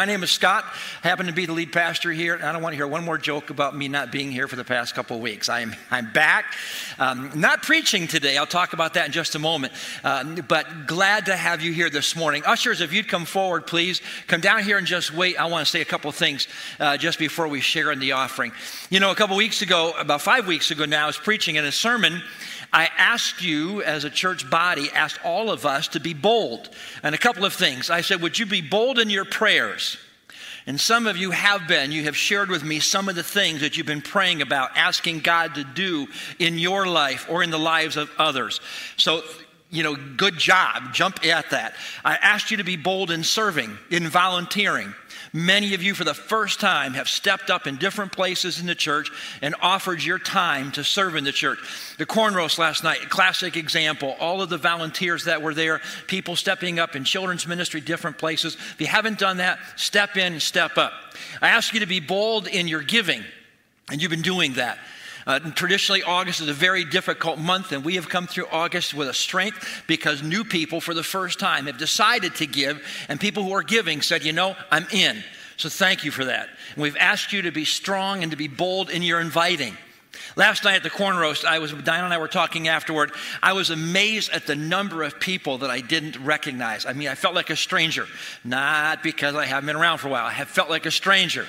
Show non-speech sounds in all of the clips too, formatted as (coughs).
My name is Scott. I happen to be the lead pastor here. And I don't want to hear one more joke about me not being here for the past couple of weeks. I'm, I'm back. Um, not preaching today. I'll talk about that in just a moment. Uh, but glad to have you here this morning. Ushers, if you'd come forward, please. Come down here and just wait. I want to say a couple things uh, just before we share in the offering. You know, a couple weeks ago, about five weeks ago now, I was preaching in a sermon I asked you as a church body, asked all of us to be bold. And a couple of things. I said, Would you be bold in your prayers? And some of you have been. You have shared with me some of the things that you've been praying about, asking God to do in your life or in the lives of others. So, you know, good job. Jump at that. I asked you to be bold in serving, in volunteering. Many of you, for the first time, have stepped up in different places in the church and offered your time to serve in the church. The corn roast last night, classic example. All of the volunteers that were there, people stepping up in children's ministry, different places. If you haven't done that, step in step up. I ask you to be bold in your giving, and you've been doing that. Uh, traditionally, August is a very difficult month, and we have come through August with a strength because new people, for the first time, have decided to give, and people who are giving said, You know, I'm in. So thank you for that. And we've asked you to be strong and to be bold in your inviting. Last night at the corn roast, I was Diana and I were talking afterward. I was amazed at the number of people that I didn't recognize. I mean, I felt like a stranger, not because I haven't been around for a while. I have felt like a stranger.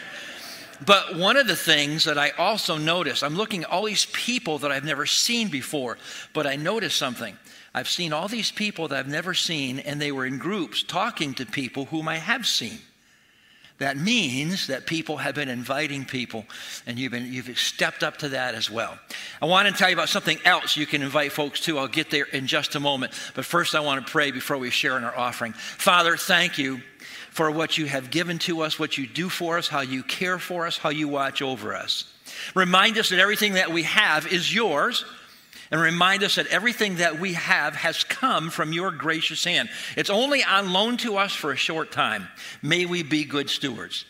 But one of the things that I also noticed, I'm looking at all these people that I've never seen before, but I noticed something. I've seen all these people that I've never seen, and they were in groups talking to people whom I have seen. That means that people have been inviting people, and you've, been, you've stepped up to that as well. I want to tell you about something else you can invite folks to. I'll get there in just a moment. But first, I want to pray before we share in our offering. Father, thank you for what you have given to us, what you do for us, how you care for us, how you watch over us. Remind us that everything that we have is yours. And remind us that everything that we have has come from your gracious hand. It's only on loan to us for a short time. May we be good stewards.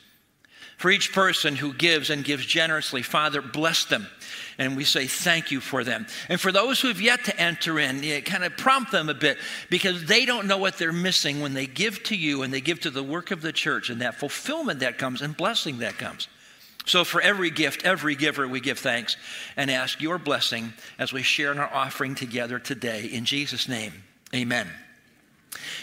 For each person who gives and gives generously, Father, bless them and we say thank you for them. And for those who have yet to enter in, you kind of prompt them a bit because they don't know what they're missing when they give to you and they give to the work of the church and that fulfillment that comes and blessing that comes. So, for every gift, every giver, we give thanks and ask your blessing as we share in our offering together today. In Jesus' name, amen.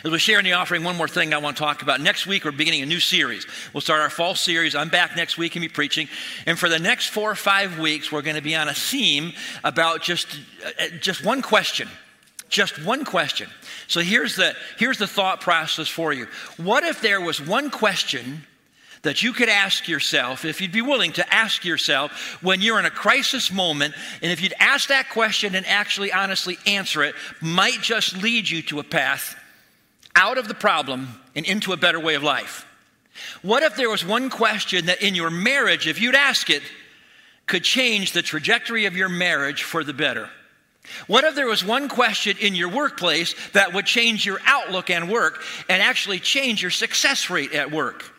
As we share in the offering, one more thing I want to talk about. Next week, we're beginning a new series. We'll start our fall series. I'm back next week and be preaching. And for the next four or five weeks, we're going to be on a theme about just, uh, just one question. Just one question. So here's the, here's the thought process for you. What if there was one question that you could ask yourself, if you'd be willing to ask yourself when you're in a crisis moment, and if you'd ask that question and actually honestly answer it, might just lead you to a path out of the problem and into a better way of life? What if there was one question that in your marriage, if you'd ask it, could change the trajectory of your marriage for the better? What if there was one question in your workplace that would change your outlook and work and actually change your success rate at work?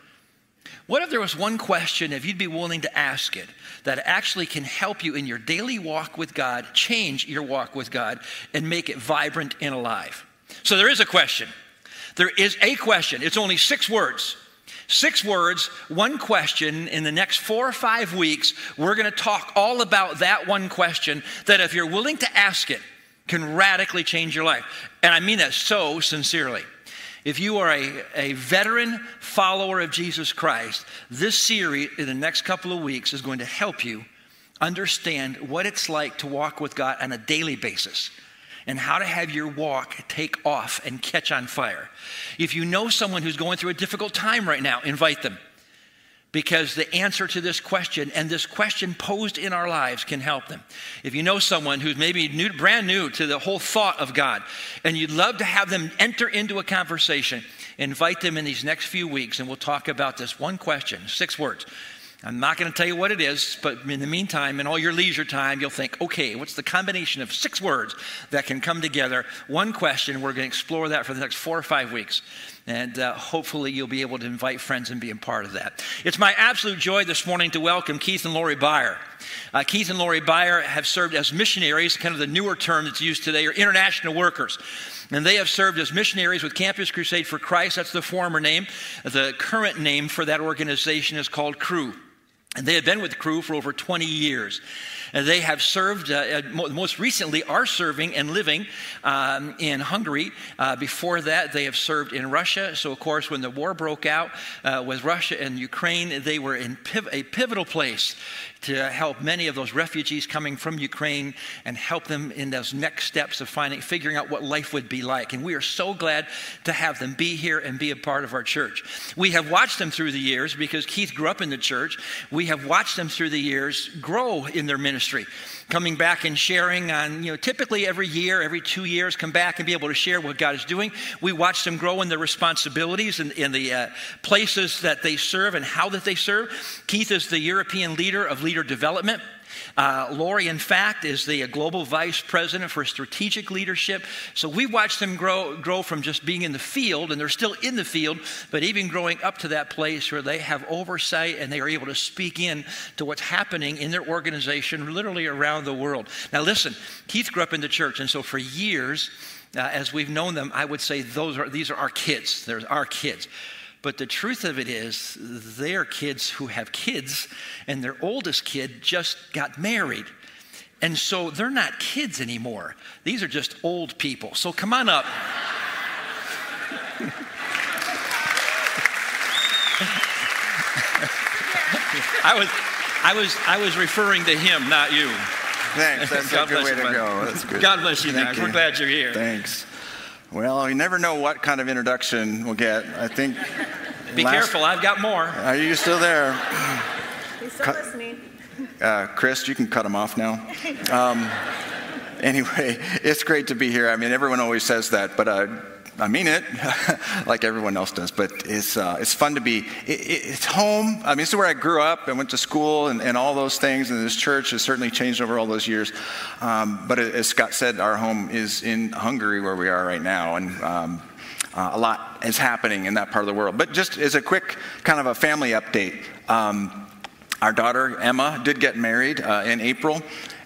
What if there was one question, if you'd be willing to ask it, that actually can help you in your daily walk with God, change your walk with God, and make it vibrant and alive? So there is a question. There is a question. It's only six words. Six words, one question. In the next four or five weeks, we're going to talk all about that one question that, if you're willing to ask it, can radically change your life. And I mean that so sincerely. If you are a, a veteran follower of Jesus Christ, this series in the next couple of weeks is going to help you understand what it's like to walk with God on a daily basis and how to have your walk take off and catch on fire. If you know someone who's going through a difficult time right now, invite them. Because the answer to this question and this question posed in our lives can help them. If you know someone who's maybe new, brand new to the whole thought of God and you'd love to have them enter into a conversation, invite them in these next few weeks and we'll talk about this one question, six words. I'm not going to tell you what it is, but in the meantime, in all your leisure time, you'll think, okay, what's the combination of six words that can come together? One question, we're going to explore that for the next four or five weeks. And uh, hopefully, you'll be able to invite friends and be a part of that. It's my absolute joy this morning to welcome Keith and Lori Beyer. Uh, Keith and Lori Beyer have served as missionaries, kind of the newer term that's used today, or international workers. And they have served as missionaries with Campus Crusade for Christ. That's the former name. The current name for that organization is called Cru. And they have been with the Cru for over 20 years. They have served, uh, most recently, are serving and living um, in Hungary. Uh, before that, they have served in Russia. So, of course, when the war broke out uh, with Russia and Ukraine, they were in piv- a pivotal place to help many of those refugees coming from Ukraine and help them in those next steps of finding, figuring out what life would be like. And we are so glad to have them be here and be a part of our church. We have watched them through the years because Keith grew up in the church. We have watched them through the years grow in their ministry coming back and sharing on, you know, typically every year, every two years, come back and be able to share what God is doing. We watch them grow in their responsibilities and in, the uh, places that they serve and how that they serve. Keith is the European leader of leader development. Uh, Lori, in fact, is the global vice president for strategic leadership. So we've watched them grow, grow from just being in the field, and they're still in the field, but even growing up to that place where they have oversight and they are able to speak in to what's happening in their organization, literally around the world. Now, listen, Keith grew up in the church, and so for years, uh, as we've known them, I would say those are, these are our kids. They're our kids. But the truth of it is, they are kids who have kids, and their oldest kid just got married. And so they're not kids anymore. These are just old people. So come on up. (laughs) I was, I was, I was referring to him, not you. Thanks. That's (laughs) a good way to go. That's good. God bless you, Max. We're glad you're here. Thanks. Well, you never know what kind of introduction we'll get. I think. (laughs) Be last... careful, I've got more. Are you still there? He's still Cut... listening. Uh, Chris, you can cut him off now. Um, (laughs) anyway, it's great to be here. I mean, everyone always says that, but uh, I mean it, (laughs) like everyone else does, but it's, uh, it's fun to be. It, it, it's home. I mean, this is where I grew up and went to school and, and all those things, and this church has certainly changed over all those years. Um, but as Scott said, our home is in Hungary, where we are right now, and um, uh, a lot is happening in that part of the world. But just as a quick kind of a family update, um, our daughter Emma did get married uh, in April.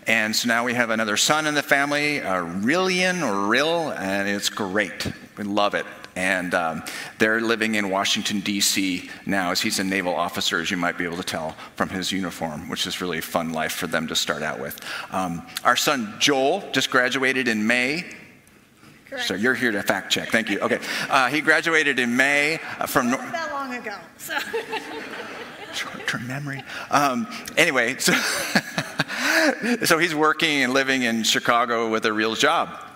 And so now we have another son in the family, Rillian or Rill, and it's great. We love it. And um, they're living in Washington, D.C. now, as he's a naval officer, as you might be able to tell from his uniform, which is really a fun life for them to start out with. Um, our son Joel just graduated in May. Correct. So you're here to fact check. Thank you. Okay. Uh, he graduated in May uh, from. Not that long ago. So. (laughs) Short-term memory. Um, anyway, so, (laughs) so he's working and living in Chicago with a real job.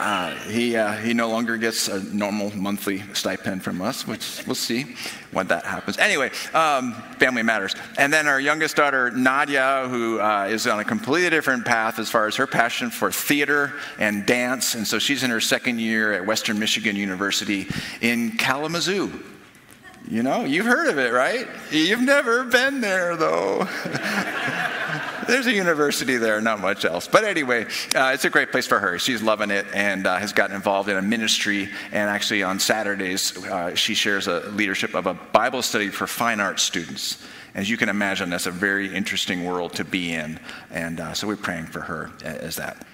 Uh, he, uh, he no longer gets a normal monthly stipend from us, which we'll see when that happens. Anyway, um, family matters. And then our youngest daughter, Nadia, who uh, is on a completely different path as far as her passion for theater and dance. And so she's in her second year at Western Michigan University in Kalamazoo. You know, you've heard of it, right? You've never been there, though. (laughs) There's a university there, not much else. But anyway, uh, it's a great place for her. She's loving it and uh, has gotten involved in a ministry. And actually, on Saturdays, uh, she shares a leadership of a Bible study for fine arts students. As you can imagine, that's a very interesting world to be in. And uh, so we're praying for her as that.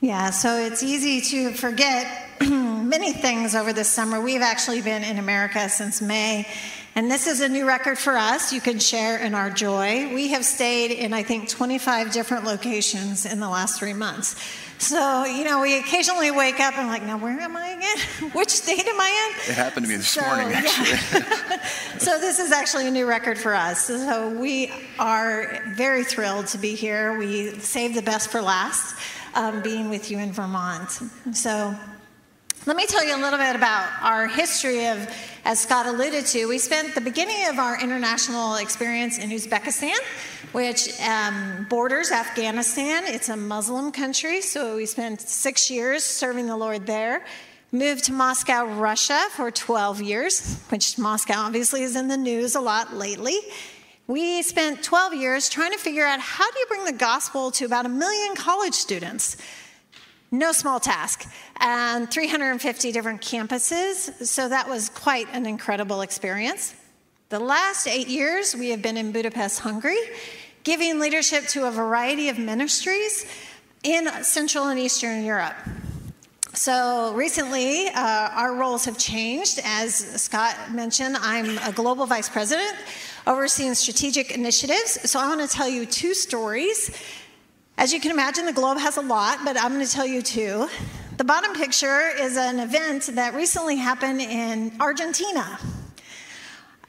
Yeah, so it's easy to forget (clears throat) many things over this summer. We've actually been in America since May, and this is a new record for us. You can share in our joy. We have stayed in, I think, 25 different locations in the last three months. So, you know, we occasionally wake up and like, now where am I again? (laughs) Which state am I in? It happened to me this so, morning, actually. Yeah. (laughs) (laughs) so, this is actually a new record for us. So, we are very thrilled to be here. We saved the best for last um, being with you in Vermont. So, let me tell you a little bit about our history of, as Scott alluded to, we spent the beginning of our international experience in Uzbekistan, which um, borders Afghanistan. It's a Muslim country, so we spent six years serving the Lord there. Moved to Moscow, Russia for 12 years, which Moscow obviously is in the news a lot lately. We spent 12 years trying to figure out how do you bring the gospel to about a million college students. No small task. And 350 different campuses. So that was quite an incredible experience. The last eight years, we have been in Budapest, Hungary, giving leadership to a variety of ministries in Central and Eastern Europe. So recently, uh, our roles have changed. As Scott mentioned, I'm a global vice president overseeing strategic initiatives. So I want to tell you two stories. As you can imagine, the globe has a lot, but I'm going to tell you two. The bottom picture is an event that recently happened in Argentina.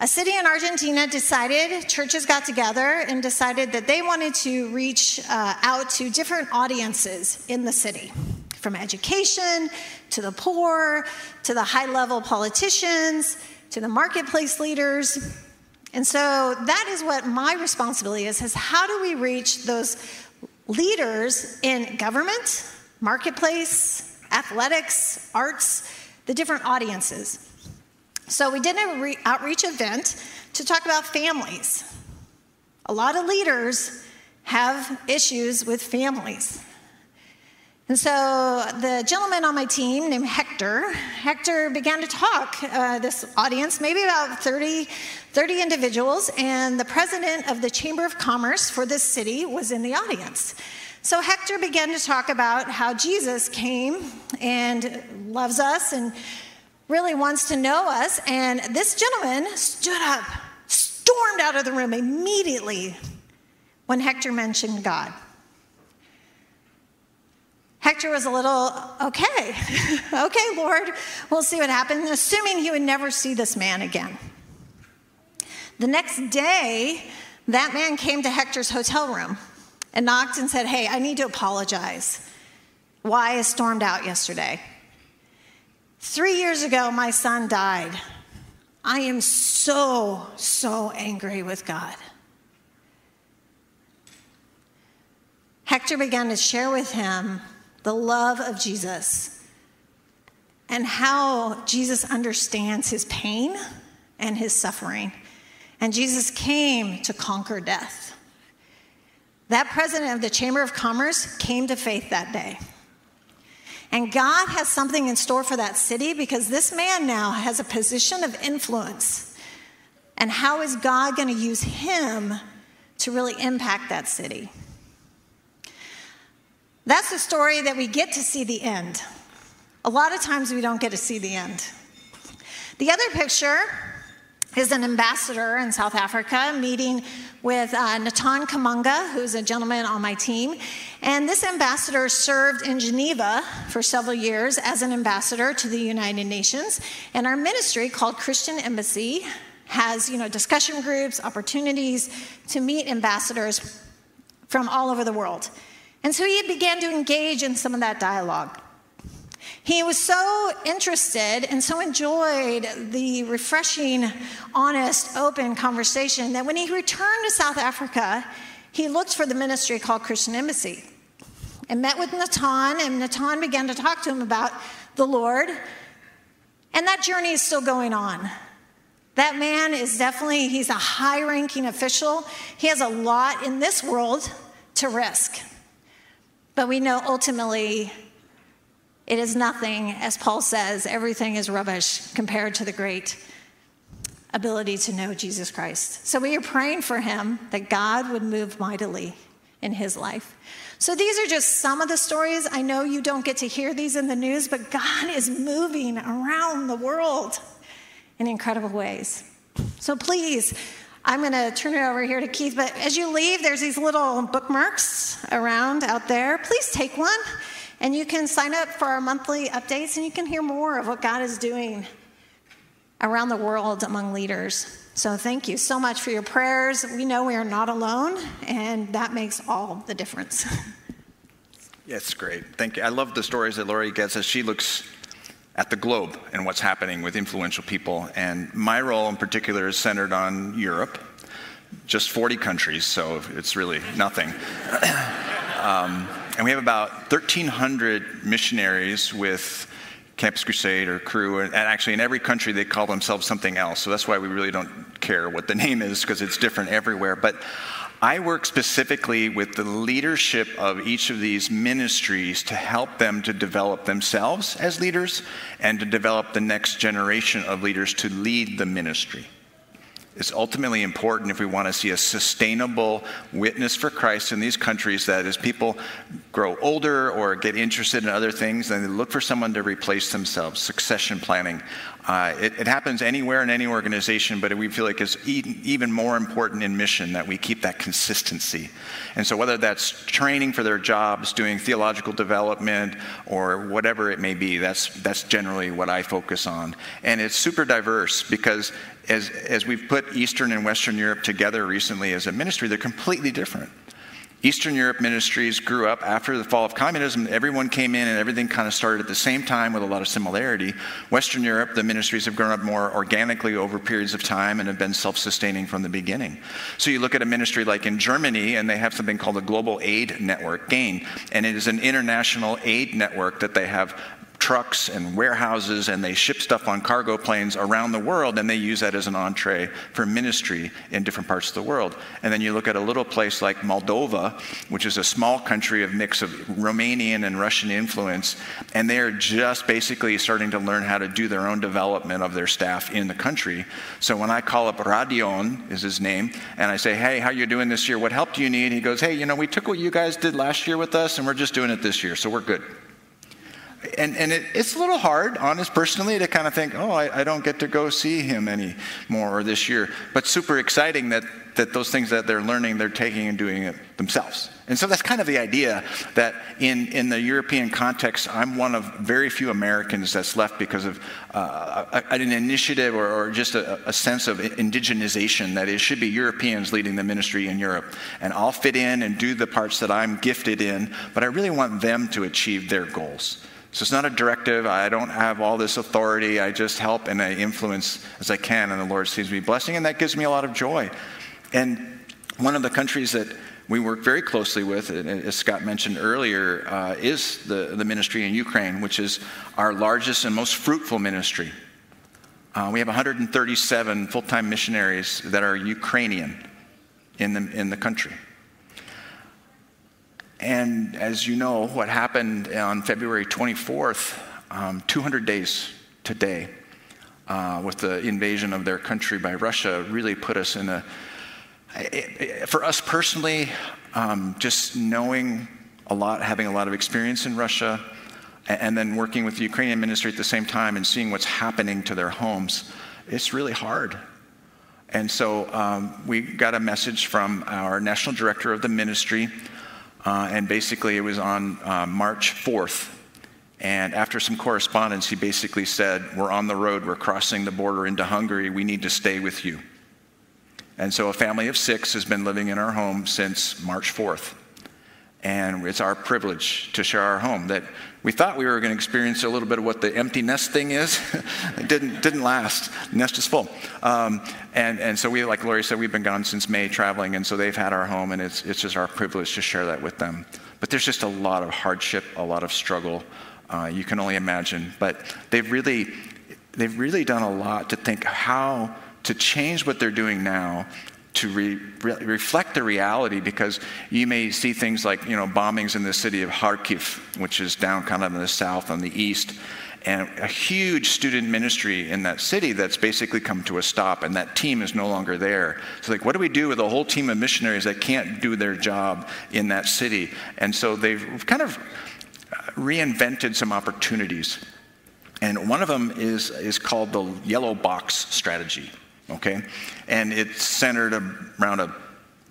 A city in Argentina decided, churches got together and decided that they wanted to reach uh, out to different audiences in the city from education to the poor to the high level politicians to the marketplace leaders. And so that is what my responsibility is, is how do we reach those leaders in government, marketplace, athletics, arts, the different audiences. So we did an re- outreach event to talk about families. A lot of leaders have issues with families. And so the gentleman on my team named Hector, Hector began to talk, uh, this audience, maybe about 30, 30 individuals, and the president of the Chamber of Commerce for this city was in the audience. So Hector began to talk about how Jesus came and loves us and really wants to know us. And this gentleman stood up, stormed out of the room immediately when Hector mentioned God. Hector was a little, okay, (laughs) okay, Lord, we'll see what happens, assuming he would never see this man again. The next day, that man came to Hector's hotel room and knocked and said, Hey, I need to apologize. Why I stormed out yesterday. Three years ago, my son died. I am so, so angry with God. Hector began to share with him the love of Jesus and how Jesus understands his pain and his suffering. And Jesus came to conquer death. That president of the Chamber of Commerce came to faith that day. And God has something in store for that city because this man now has a position of influence. And how is God going to use him to really impact that city? That's the story that we get to see the end. A lot of times we don't get to see the end. The other picture is an ambassador in South Africa meeting with uh, Natan Kamunga, who's a gentleman on my team. And this ambassador served in Geneva for several years as an ambassador to the United Nations. And our ministry, called Christian Embassy, has you know discussion groups, opportunities to meet ambassadors from all over the world. And so he began to engage in some of that dialogue. He was so interested and so enjoyed the refreshing, honest, open conversation that when he returned to South Africa, he looked for the ministry called Christian Embassy and met with Natan, and Natan began to talk to him about the Lord. And that journey is still going on. That man is definitely, he's a high ranking official. He has a lot in this world to risk. But we know ultimately it is nothing, as Paul says, everything is rubbish compared to the great ability to know Jesus Christ. So we are praying for him that God would move mightily in his life. So these are just some of the stories. I know you don't get to hear these in the news, but God is moving around the world in incredible ways. So please, I'm going to turn it over here to Keith. But as you leave, there's these little bookmarks around out there. Please take one, and you can sign up for our monthly updates, and you can hear more of what God is doing around the world among leaders. So thank you so much for your prayers. We know we are not alone, and that makes all the difference. (laughs) Yes, great. Thank you. I love the stories that Lori gets as she looks at the globe and what's happening with influential people. And my role in particular is centered on Europe, just 40 countries, so it's really nothing. (coughs) um, and we have about 1,300 missionaries with Campus Crusade or Cru, and actually in every country they call themselves something else. So that's why we really don't care what the name is because it's different everywhere. But I work specifically with the leadership of each of these ministries to help them to develop themselves as leaders and to develop the next generation of leaders to lead the ministry It's ultimately important if we want to see a sustainable witness for Christ in these countries that as people grow older or get interested in other things, then they look for someone to replace themselves. Succession planning. Uh, it, it, happens anywhere in any organization, but we feel like it's even more important in mission that we keep that consistency. And so, whether that's training for their jobs, doing theological development, or whatever it may be, that's, that's generally what I focus on. And it's super diverse because as, as we've put Eastern and Western Europe together recently as a ministry, they're completely different. Eastern Europe ministries grew up after the fall of communism. Everyone came in and everything kind of started at the same time with a lot of similarity. Western Europe, the ministries have grown up more organically over periods of time and have been self sustaining from the beginning. So you look at a ministry like in Germany, and they have something called the Global Aid Network, GAIN, and it is an international aid network that they have trucks and warehouses and they ship stuff on cargo planes around the world and they use that as an entree for ministry in different parts of the world. And then you look at a little place like Moldova, which is a small country of mix of Romanian and Russian influence, and they are just basically starting to learn how to do their own development of their staff in the country. So when I call up Radion is his name, and I say, "Hey, how you doing this year? What help do you need?" He goes, "Hey, you know, we took what you guys did last year with us and we're just doing it this year, so we're good." And, and it, it's a little hard, honest, personally, to kind of think, oh, I, I, don't get to go see him anymore this year. But super exciting that, that those things that they're learning, they're taking and doing it themselves. And so that's kind of the idea that in, in the European context, I'm one of very few Americans that's left because of uh, an initiative or, or just a, a, sense of indigenization that it should be Europeans leading the ministry in Europe. And I'll fit in and do the parts that I'm gifted in, but I really want them to achieve their goals. So it's not a directive. I don't have all this authority. I just help and I influence as I can, and the Lord sees me blessing, and that gives me a lot of joy. And one of the countries that we work very closely with, as Scott mentioned earlier, uh, is the, the ministry in Ukraine, which is our largest and most fruitful ministry. Uh, we have 137 full time missionaries that are Ukrainian in the, in the country. And as you know, what happened on February 24th, um, 200 days today, uh, with the invasion of their country by Russia, really put us in a. For us personally, um, just knowing a lot, having a lot of experience in Russia, and then working with the Ukrainian ministry at the same time and seeing what's happening to their homes, it's really hard. And so um, we got a message from our national director of the ministry uh, and basically, it was on uh, March 4th. And after some correspondence, he basically said, We're on the road, we're crossing the border into Hungary, we need to stay with you. And so a family of six has been living in our home since March 4th. And it's our privilege to share our home that we thought we were going to experience a little bit of what the empty nest thing is. (laughs) it didn't, didn't last. The nest is full. Um, and, and so we, like Lori said, we've been gone since May traveling, and so they've had our home, and it's, it's just our privilege to share that with them. But there's just a lot of hardship, a lot of struggle. Uh, you can only imagine. But they've really, they've really done a lot to think how to change what they're doing now to re, re, reflect the reality because you may see things like you know bombings in the city of Kharkiv, which is down kind of in the south on the east, and a huge student ministry in that city that's basically come to a stop, and that team is no longer there. So like, what do we do with a whole team of missionaries that can't do their job in that city? And so they've kind of uh, reinvented some opportunities. And one of them is, is called the yellow box strategy okay? And it's centered around a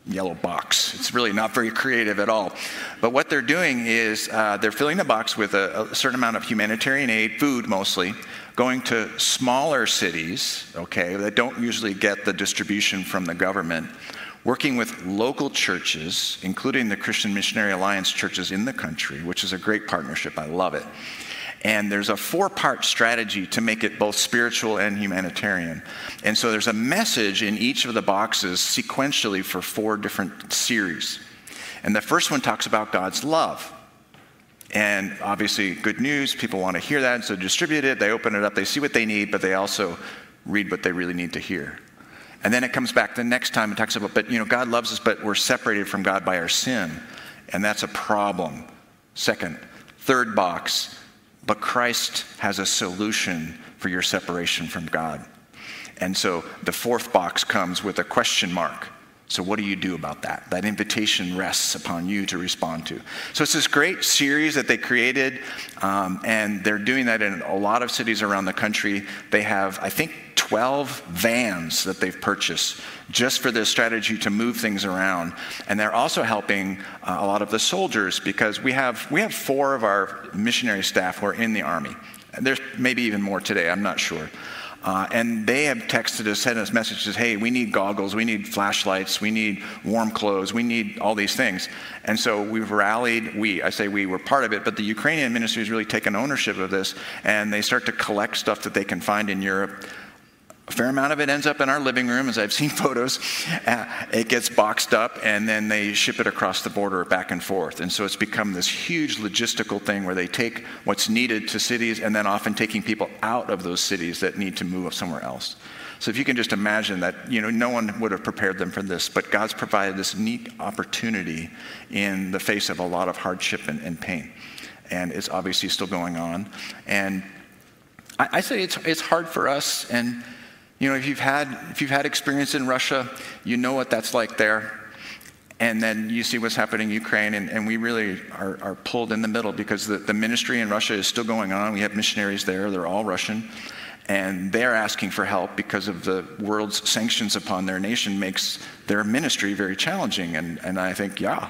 yellow box. It's really not very creative at all. But what they're doing is uh, they're filling the box with a, a, certain amount of humanitarian aid, food mostly, going to smaller cities, okay, that don't usually get the distribution from the government, working with local churches, including the Christian Missionary Alliance churches in the country, which is a great partnership. I love it. And there's a four part strategy to make it both spiritual and humanitarian. And so there's a message in each of the boxes sequentially for four different series. And the first one talks about God's love. And obviously, good news, people want to hear that, and so distribute it. They open it up, they see what they need, but they also read what they really need to hear. And then it comes back the next time and talks about, but you know, God loves us, but we're separated from God by our sin. And that's a problem. Second, third box, but Christ has a solution for your separation from God. And so the fourth box comes with a question mark. So, what do you do about that? That invitation rests upon you to respond to. So, it's this great series that they created, um, and they're doing that in a lot of cities around the country. They have, I think, 12 vans that they've purchased just for this strategy to move things around. And they're also helping uh, a lot of the soldiers because we have, we have four of our missionary staff who are in the Army. There's maybe even more today, I'm not sure. Uh, and they have texted us, sent us messages, hey, we need goggles, we need flashlights, we need warm clothes, we need all these things. And so we've rallied, we, I say we were part of it, but the Ukrainian ministry has really taken ownership of this, and they start to collect stuff that they can find in Europe a fair amount of it ends up in our living room, as I've (laughs) seen photos. Uh, it gets boxed up, and then they ship it across the border back and forth. And so it's become this huge logistical thing where they take what's needed to cities and then often taking people out of those cities that need to move somewhere else. So if you can just imagine that, you know, no one would have prepared them for this, but God's provided this neat opportunity in the face of a lot of hardship and, and pain. And it's obviously still going on. And I, I say it's, it's hard for us, and you know, if you've had if you've had experience in Russia, you know what that's like there. And then you see what's happening in Ukraine, and, and we really are, are, pulled in the middle because the, the ministry in Russia is still going on. We have missionaries there, they're all Russian. And they're asking for help because of the world's sanctions upon their nation makes their ministry very challenging. And, and I think, yeah,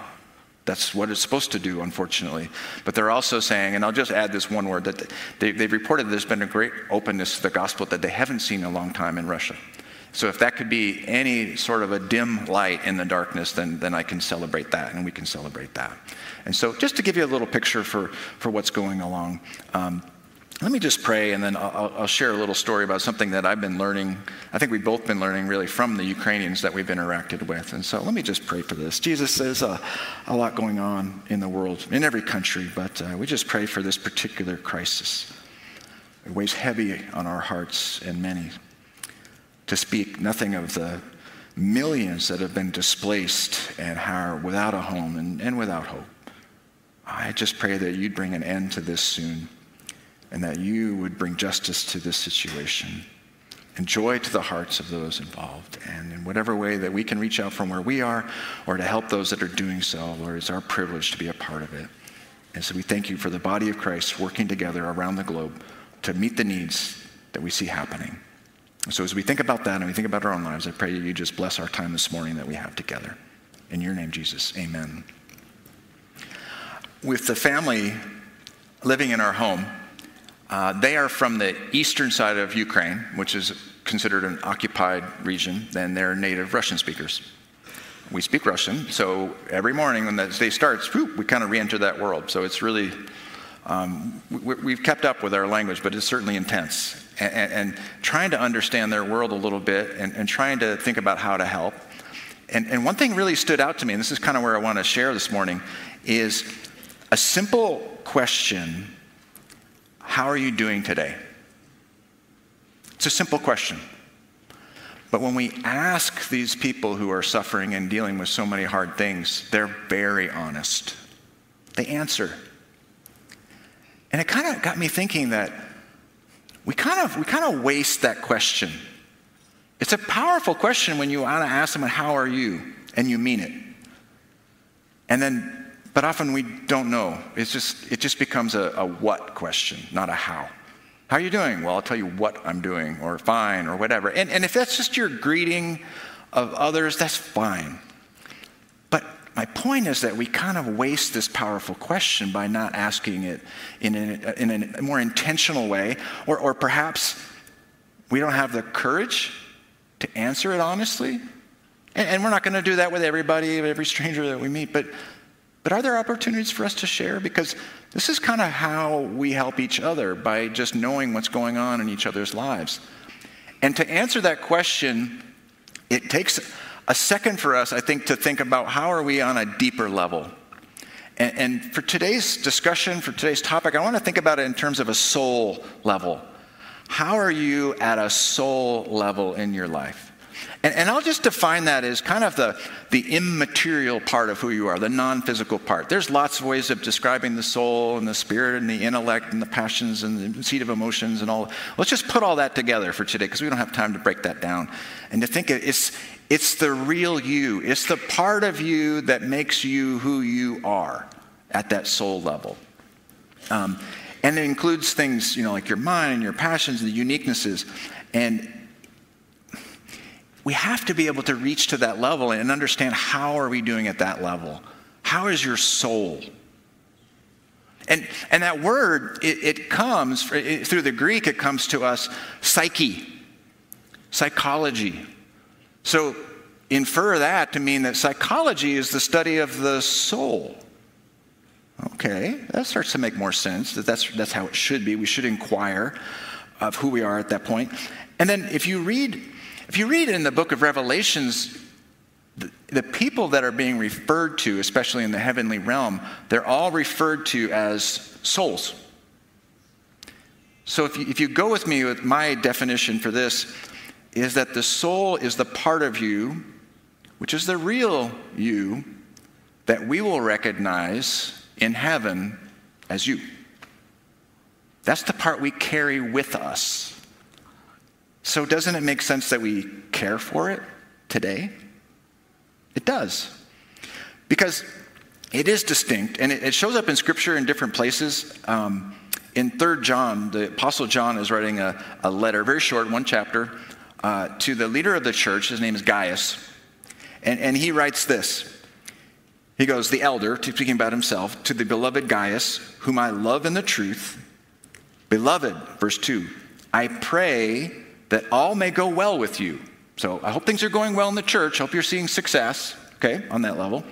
that's what it's supposed to do, unfortunately. But they're also saying, and I'll just add this one word, that they, have reported there's been a great openness to the gospel that they haven't seen in a long time in Russia. So if that could be any sort of a dim light in the darkness, then, then I can celebrate that, and we can celebrate that. And so just to give you a little picture for, for what's going along, um, let me just pray, and then I'll, I'll, share a little story about something that I've been learning. I think we've both been learning really from the Ukrainians that we've interacted with. And so let me just pray for this. Jesus, there's a, a lot going on in the world, in every country, but uh, we just pray for this particular crisis. It weighs heavy on our hearts and many. To speak nothing of the millions that have been displaced and are without a home and, and without hope. I just pray that you'd bring an end to this soon and that you would bring justice to this situation and joy to the hearts of those involved. And in whatever way that we can reach out from where we are or to help those that are doing so, Lord, it's our privilege to be a part of it. And so we thank you for the body of Christ working together around the globe to meet the needs that we see happening. So as we think about that and we think about our own lives, I pray that you just bless our time this morning that we have together. In your name, Jesus, amen. With the family living in our home, uh, they are from the eastern side of Ukraine, which is considered an occupied region, and they're native Russian speakers. We speak Russian, so every morning when the day starts, whoop, we kind of re enter that world. So it's really, um, we, have kept up with our language, but it's certainly intense. And, and, and, trying to understand their world a little bit and, and trying to think about how to help. And, and one thing really stood out to me, and this is kind of where I want to share this morning, is a simple question how are you doing today? It's a simple question. But when we ask these people who are suffering and dealing with so many hard things, they're very honest. They answer. And it kind of got me thinking that we kind of we kind of waste that question. It's a powerful question when you want to ask someone, How are you? and you mean it. And then but often we don't know. It's just, it just becomes a, a what question, not a how. How are you doing? Well, I'll tell you what I'm doing, or fine, or whatever. And, and if that's just your greeting of others, that's fine. But my point is that we kind of waste this powerful question by not asking it in a, in a more intentional way, or, or perhaps we don't have the courage to answer it honestly. And, and we're not going to do that with everybody, every stranger that we meet, but but are there opportunities for us to share? Because this is kind of how we help each other by just knowing what's going on in each other's lives. And to answer that question, it takes a second for us, I think, to think about how are we on a deeper level. And, and for today's discussion, for today's topic, I want to think about it in terms of a soul level. How are you at a soul level in your life? And, and, I'll just define that as kind of the, the immaterial part of who you are, the non physical part. There's lots of ways of describing the soul and the spirit and the intellect and the passions and the seat of emotions and all. Let's just put all that together for today because we don't have time to break that down. And to think it's, it's the real you, it's the part of you that makes you who you are at that soul level. Um, and it includes things, you know, like your mind and your passions, and the uniquenesses. And we have to be able to reach to that level and understand how are we doing at that level? How is your soul? And, and that word, it, it comes it, through the Greek, it comes to us psyche, psychology. So infer that to mean that psychology is the study of the soul. Okay, that starts to make more sense that that's, that's how it should be. We should inquire of who we are at that point. And then if you read if you read in the book of Revelations, the, people that are being referred to, especially in the heavenly realm, they're all referred to as souls. So if you, if you go with me with my definition for this, is that the soul is the part of you, which is the real you, that we will recognize in heaven as you. That's the part we carry with us. So, doesn't it make sense that we care for it today? It does. Because it is distinct, and it, shows up in Scripture in different places. Um, in 3 John, the Apostle John is writing a, a letter, very short, one chapter, uh, to the leader of the church. His name is Gaius. And, and he writes this He goes, The elder, speaking about himself, to the beloved Gaius, whom I love in the truth. Beloved, verse 2, I pray that all may go well with you. So I hope things are going well in the church. Hope you're seeing success, okay, on that level.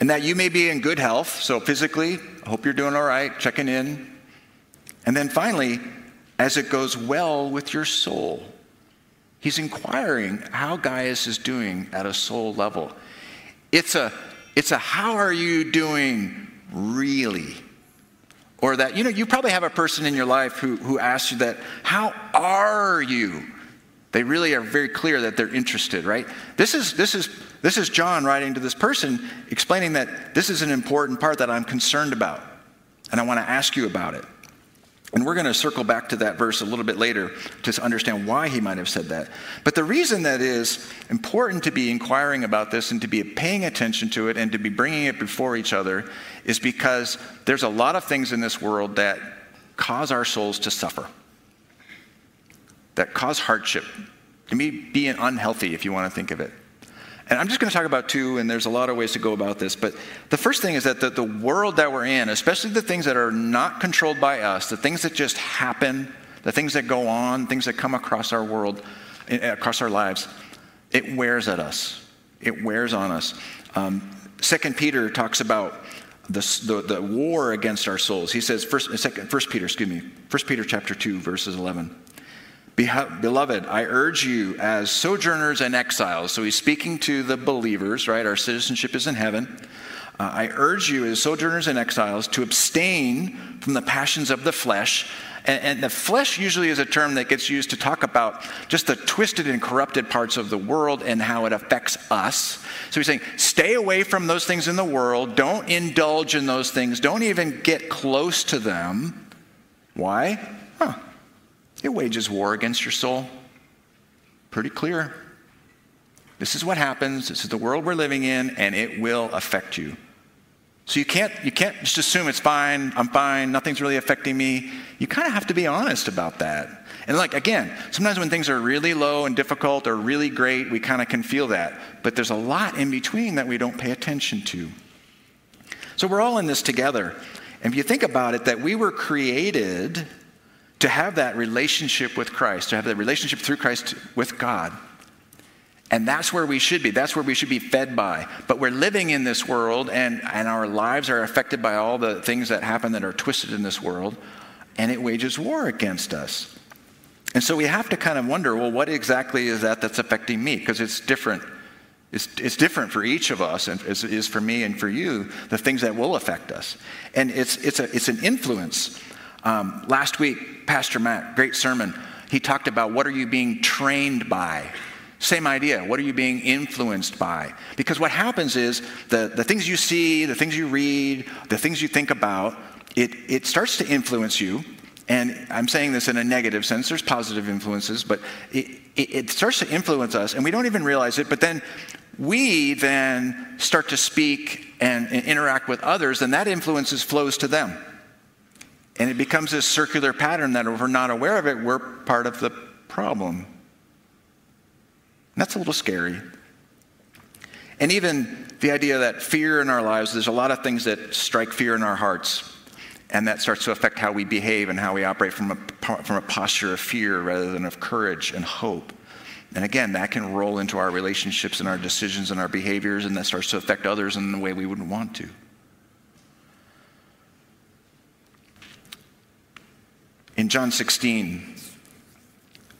And that you may be in good health. So physically, I hope you're doing all right, checking in. And then finally, as it goes well with your soul. He's inquiring how Gaius is doing at a soul level. It's a, it's a how are you doing really? Or that, you know, you probably have a person in your life who, who asks you that, How are you? They really are very clear that they're interested, right? This is, this is, this is John writing to this person explaining that this is an important part that I'm concerned about, and I want to ask you about it. And we're going to circle back to that verse a little bit later to understand why he might have said that. But the reason that is important to be inquiring about this and to be paying attention to it and to be bringing it before each other is because there's a lot of things in this world that cause our souls to suffer, that cause hardship, to be, unhealthy if you want to think of it. And I'm just going to talk about two, and there's a lot of ways to go about this. But the first thing is that the, the world that we're in, especially the things that are not controlled by us, the things that just happen, the things that go on, things that come across our world, eh, across our lives, it wears at us. It wears on us. Um, Second Peter talks about the, the, the, war against our souls. He says, first, second, first Peter, excuse me, First Peter chapter 2, verses 11. Beloved, I urge you as sojourners and exiles. So he's speaking to the believers, right? Our citizenship is in heaven. Uh, I urge you as sojourners and exiles to abstain from the passions of the flesh. And, and, the flesh usually is a term that gets used to talk about just the twisted and corrupted parts of the world and how it affects us. So he's saying, stay away from those things in the world. Don't indulge in those things. Don't even get close to them. Why? Huh. It wages war against your soul. Pretty clear. This is what happens. This is the world we're living in, and it will affect you. So you can't, you can't just assume it's fine, I'm fine, nothing's really affecting me. You kind of have to be honest about that. And like, again, sometimes when things are really low and difficult or really great, we kind of can feel that. But there's a lot in between that we don't pay attention to. So we're all in this together. And if you think about it, that we were created to have that relationship with Christ, to have that relationship through Christ with God. And that's where we should be. That's where we should be fed by. But we're living in this world, and, and our lives are affected by all the things that happen that are twisted in this world, and it wages war against us. And so we have to kind of wonder well, what exactly is that that's affecting me? Because it's different. It's, it's different for each of us, and it is for me and for you, the things that will affect us. And it's, it's, a, it's an influence. Um, last week, Pastor Matt, great sermon, he talked about what are you being trained by? Same idea. What are you being influenced by? Because what happens is the, the things you see, the things you read, the things you think about, it, it starts to influence you. And I'm saying this in a negative sense. There's positive influences, but it, it, it starts to influence us, and we don't even realize it. But then we then start to speak and, and interact with others, and that influences flows to them. And it becomes this circular pattern that if we're not aware of it, we're part of the problem. That's a little scary. And even the idea that fear in our lives, there's a lot of things that strike fear in our hearts. And that starts to affect how we behave and how we operate from a, from a posture of fear rather than of courage and hope. And again, that can roll into our relationships and our decisions and our behaviors, and that starts to affect others in the way we wouldn't want to. In John 16,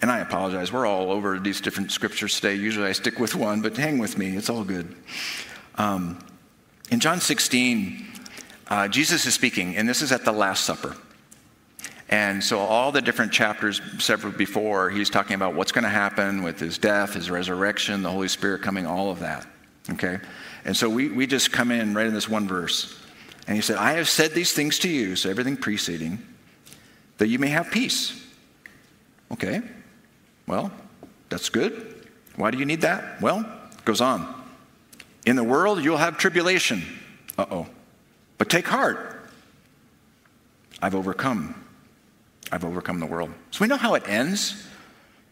and I apologize, we're all over these different scriptures today. Usually I stick with one, but hang with me, it's all good. Um, in John 16, uh, Jesus is speaking, and this is at the Last Supper. And so, all the different chapters, several before, he's talking about what's going to happen with his death, his resurrection, the Holy Spirit coming, all of that. Okay? And so, we, we just come in right in this one verse. And he said, I have said these things to you, so everything preceding, that you may have peace. Okay? Well, that's good. Why do you need that? Well, it goes on. In the world, you'll have tribulation. Uh oh. But take heart. I've overcome. I've overcome the world. So we know how it ends,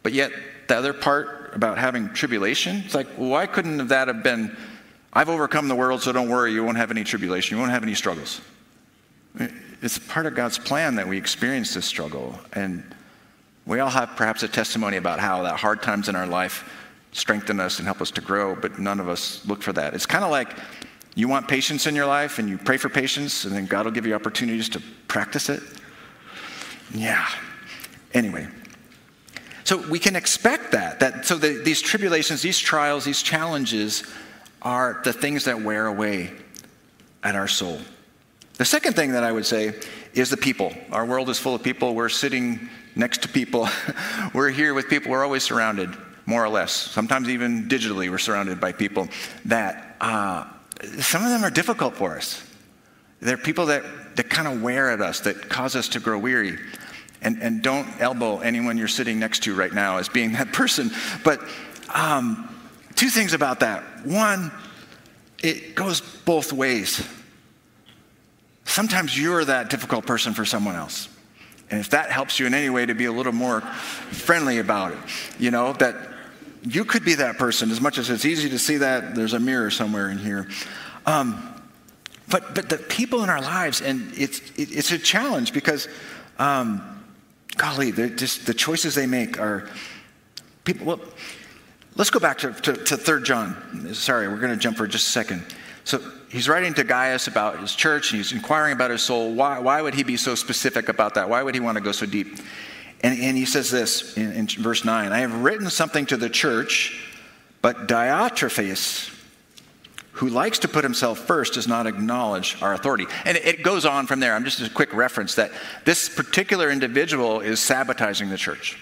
but yet the other part about having tribulation, it's like, why couldn't that have been, I've overcome the world, so don't worry, you won't have any tribulation, you won't have any struggles. It's part of God's plan that we experience this struggle. And we all have perhaps a testimony about how that hard times in our life strengthen us and help us to grow, but none of us look for that. It's kind of like you want patience in your life and you pray for patience, and then God will give you opportunities to practice it. Yeah. Anyway. So we can expect that. that so the, these tribulations, these trials, these challenges are the things that wear away at our soul. The second thing that I would say is the people. Our world is full of people. We're sitting next to people. (laughs) we're here with people. We're always surrounded, more or less. Sometimes even digitally, we're surrounded by people that uh, some of them are difficult for us. They're people that, that kind of wear at us, that cause us to grow weary. And, and don't elbow anyone you're sitting next to right now as being (laughs) that person. But um, two things about that. One, it goes both ways. Sometimes you're that difficult person for someone else. And if that helps you in any way to be a little more friendly about it, you know, that you could be that person as much as it's easy to see that there's a mirror somewhere in here. Um, but, but the people in our lives, and it's, it, it's a challenge because, um, golly, just, the choices they make are people. Well, let's go back to, to, to 3 John. Sorry, we're going to jump for just a second. So he's writing to Gaius about his church and he's inquiring about his soul. Why, why would he be so specific about that? Why would he want to go so deep? And, and he says this in, in verse 9 I have written something to the church, but Diotrephes, who likes to put himself first, does not acknowledge our authority. And it, it goes on from there. I'm just a quick reference that this particular individual is sabotaging the church.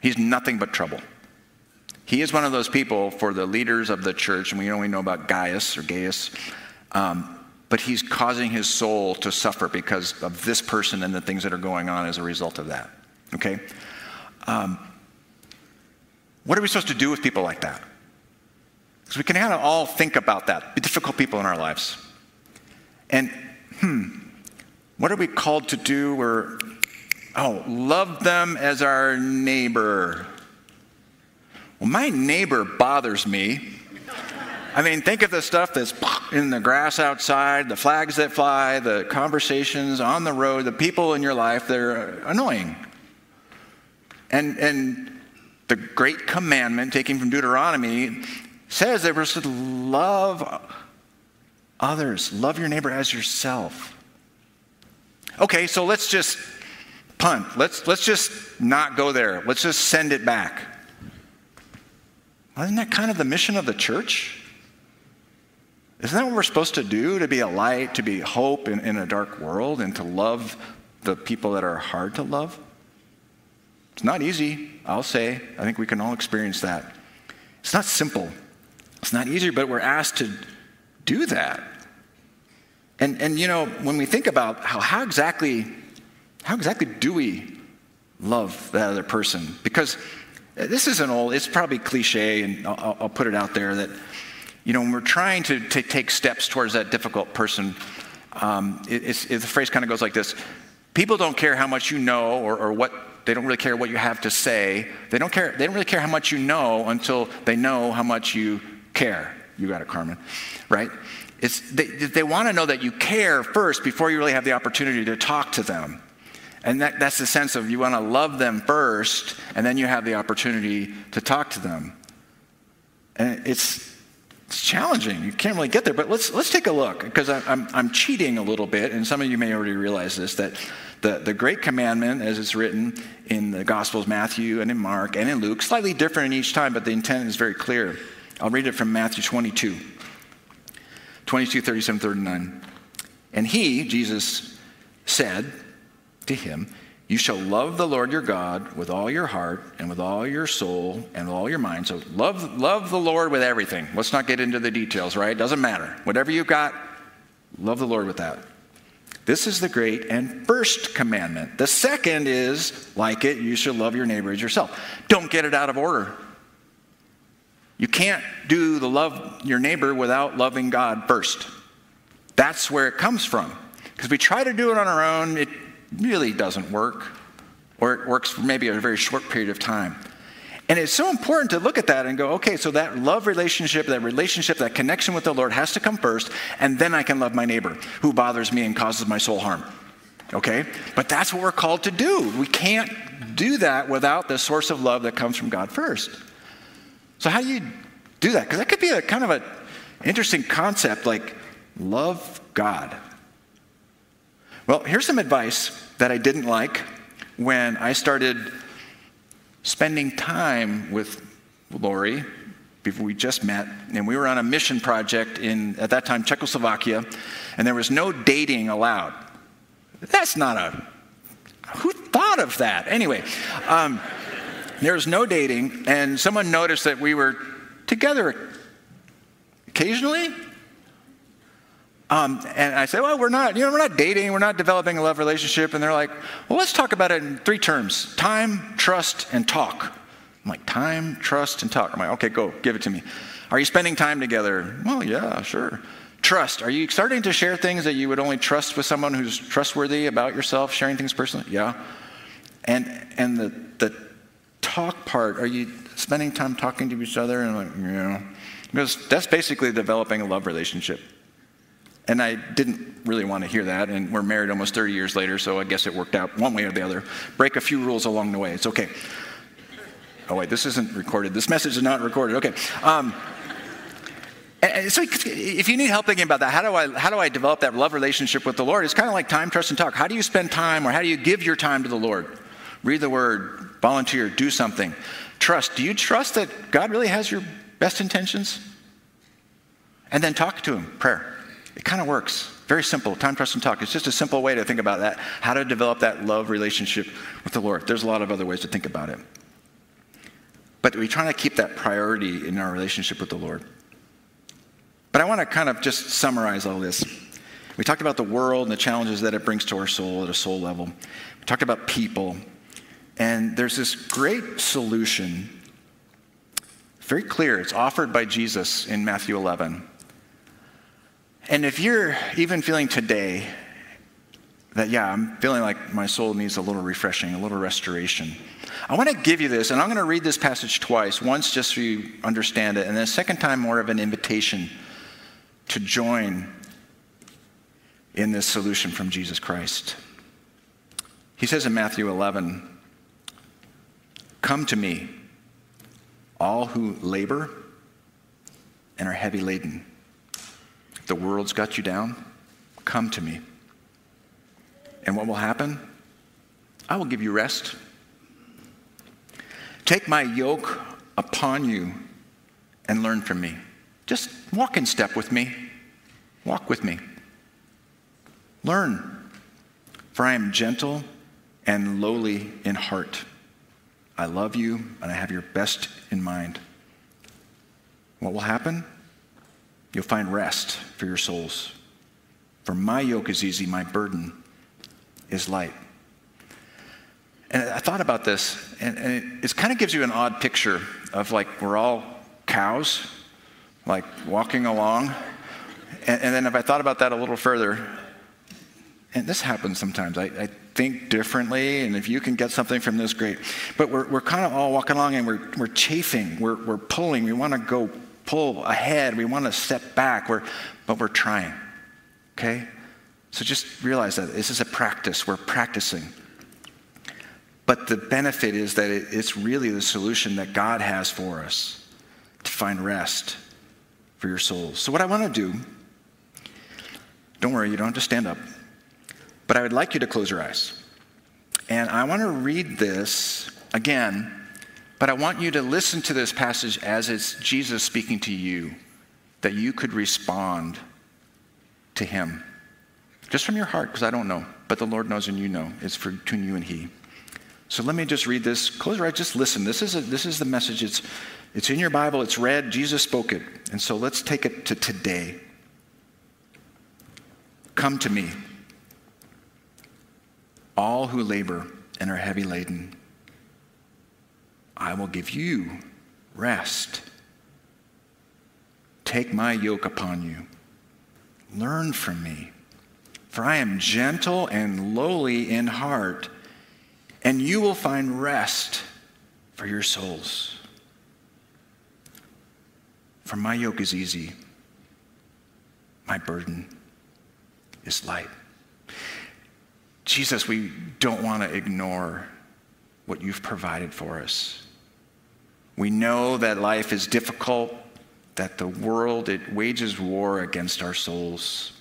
He's nothing but trouble. He is one of those people for the leaders of the church, and we only know about Gaius or Gaius, um, but he's causing his soul to suffer because of this person and the things that are going on as a result of that. Okay? Um, what are we supposed to do with people like that? Because we can kind of all think about that, difficult people in our lives. And, hmm, what are we called to do? Or, oh, love them as our neighbor. Well, my neighbor bothers me. I mean, think of the stuff that's in the grass outside, the flags that fly, the conversations on the road, the people in your life that are annoying. And, and the great commandment, taken from Deuteronomy, says that we're supposed to love others, love your neighbor as yourself. Okay, so let's just punt. Let's, let's just not go there. Let's just send it back. Isn't that kind of the mission of the church? Isn't that what we're supposed to do? To be a light, to be hope in, in a dark world, and to love the people that are hard to love? It's not easy, I'll say. I think we can all experience that. It's not simple. It's not easy, but we're asked to do that. And, and you know, when we think about how, how exactly how exactly do we love that other person? Because this is an old, it's probably cliche, and I'll, I'll put it out there that, you know, when we're trying to, to take steps towards that difficult person, um, it, it, the phrase kind of goes like this People don't care how much you know or, or what, they don't really care what you have to say. They don't care, they don't really care how much you know until they know how much you care. You got it, Carmen, right? It's, they, they want to know that you care first before you really have the opportunity to talk to them. And that, that's the sense of you want to love them first, and then you have the opportunity to talk to them. And it's, it's challenging. You can't really get there, but let's, let's take a look, because I'm, I'm cheating a little bit, and some of you may already realize this, that the, the Great Commandment, as it's written in the Gospels, Matthew and in Mark and in Luke, slightly different in each time, but the intent is very clear. I'll read it from Matthew 22, 22, 37, 39. And he, Jesus, said, to him, You shall love the Lord your God with all your heart and with all your soul and with all your mind. So love, love the Lord with everything. Let's not get into the details, right? Doesn't matter. Whatever you've got, love the Lord with that. This is the great and first commandment. The second is, like it, you should love your neighbor as yourself. Don't get it out of order. You can't do the love your neighbor without loving God first. That's where it comes from. Because we try to do it on our own, it really doesn't work, or it works for maybe a very short period of time. And it's so important to look at that and go, okay, so that love relationship, that relationship, that connection with the Lord has to come first, and then I can love my neighbor who bothers me and causes my soul harm. Okay? But that's what we're called to do. We can't do that without the source of love that comes from God first. So, how do you do that? Because that could be a kind of an interesting concept like love God. Well, here's some advice that I didn't like when I started spending time with Lori before we just met, and we were on a mission project in, at that time, Czechoslovakia, and there was no dating allowed. That's not a, who thought of that? Anyway, um, there was no dating, and someone noticed that we were together occasionally, um, and I said, well, we're not, you know, we're not dating, we're not developing a love relationship. And they're like, well, let's talk about it in three terms time, trust, and talk. I'm like, time, trust, and talk. I'm like, okay, go, give it to me. Are you spending time together? Well, yeah, sure. Trust. Are you starting to share things that you would only trust with someone who's trustworthy about yourself, sharing things personally? Yeah. And and the the talk part, are you spending time talking to each other? And like, yeah. Because that's basically developing a love relationship. And I didn't really want to hear that. And we're married almost 30 years later, so I guess it worked out one way or the other. Break a few rules along the way. It's okay. Oh, wait, this isn't recorded. This message is not recorded. Okay. Um, so if you need help thinking about that, how do I how do I develop that love relationship with the Lord? It's kind of like time, trust, and talk. How do you spend time, or how do you give your time to the Lord? Read the Word, volunteer, do something. Trust. Do you trust that God really has your best intentions? And then talk to Him. Prayer. It kind of works. Very simple. Time, trust, and talk. It's just a simple way to think about that. How to develop that love relationship with the Lord. There's a lot of other ways to think about it. But we're trying to keep that priority in our relationship with the Lord. But I want to kind of just summarize all this. We talked about the world and the challenges that it brings to our soul at a soul level. We talked about people. And there's this great solution, very clear. It's offered by Jesus in Matthew 11. And if you're even feeling today that, yeah, I'm feeling like my soul needs a little refreshing, a little restoration, I want to give you this, and I'm going to read this passage twice. Once just so you understand it, and then a second time more of an invitation to join in this solution from Jesus Christ. He says in Matthew 11, Come to me, all who labor and are heavy laden the world's got you down, come to me. And what will happen? I will give you rest. Take my yoke upon you and learn from me. Just walk in step with me. Walk with me. Learn, for I am gentle and lowly in heart. I love you and I have your best in mind. what will happen? You'll find rest for your souls. For my yoke is easy, my burden is light. And I thought about this, and, and it, it kind of gives you an odd picture of like we're all cows, like walking along. And, and then if I thought about that a little further, and this happens sometimes, I, I think differently, and if you can get something from this, great. But we're, we're kind of all walking along and we're, we're chafing, we're, we're pulling, we want to go pull ahead, we want to step back, we're, but we're trying. Okay? So just realize that this is a practice, we're practicing. But the benefit is that it, it's really the solution that God has for us to find rest for your souls. So, what I want to do, don't worry, you don't have to stand up, but I would like you to close your eyes. And I want to read this again, but I want you to listen to this passage as it's Jesus speaking to you, that you could respond to him. Just from your heart, because I don't know, but the Lord knows and you know. It's for, between you and he. So let me just read this. Close your eyes, just listen. This is, a, this is the message. It's, it's in your Bible, it's read, Jesus spoke it. And so let's take it to today. Come to me, all who labor and are heavy laden. I will give you rest. Take my yoke upon you. Learn from me, for I am gentle and lowly in heart and you will find rest for your souls. For my yoke is easy, my burden is light. Jesus, we don't want to ignore what you've provided for us. We know that life is difficult, that the world it wages war against our souls.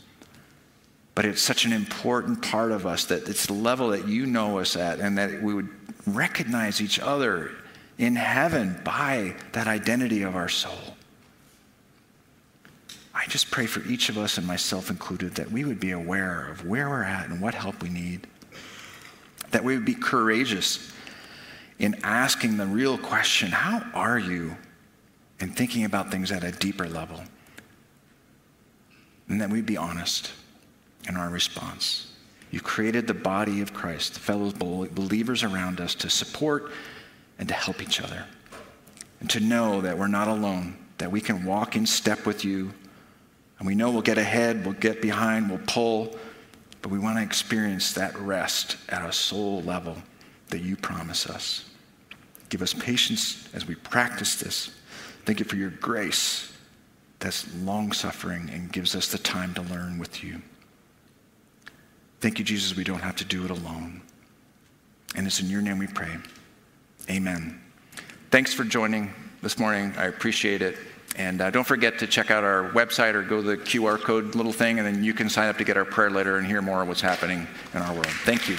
But it's such an important part of us that it's the level that you know us at, and that we would recognize each other in heaven by that identity of our soul. I just pray for each of us, and myself included, that we would be aware of where we're at and what help we need. That we would be courageous in asking the real question how are you? And thinking about things at a deeper level. And that we'd be honest in our response. You created the body of Christ, the fellow believers around us, to support and to help each other. And to know that we're not alone, that we can walk in step with you. And we know we'll get ahead, we'll get behind, we'll pull, but we want to experience that rest at a soul level that you promise us. Give us patience as we practice this. Thank you for your grace that's long suffering and gives us the time to learn with you. Thank you, Jesus, we don't have to do it alone. And it's in your name we pray. Amen. Thanks for joining this morning. I appreciate it. And uh, don't forget to check out our website or go to the QR code little thing, and then you can sign up to get our prayer letter and hear more of what's happening in our world. Thank you.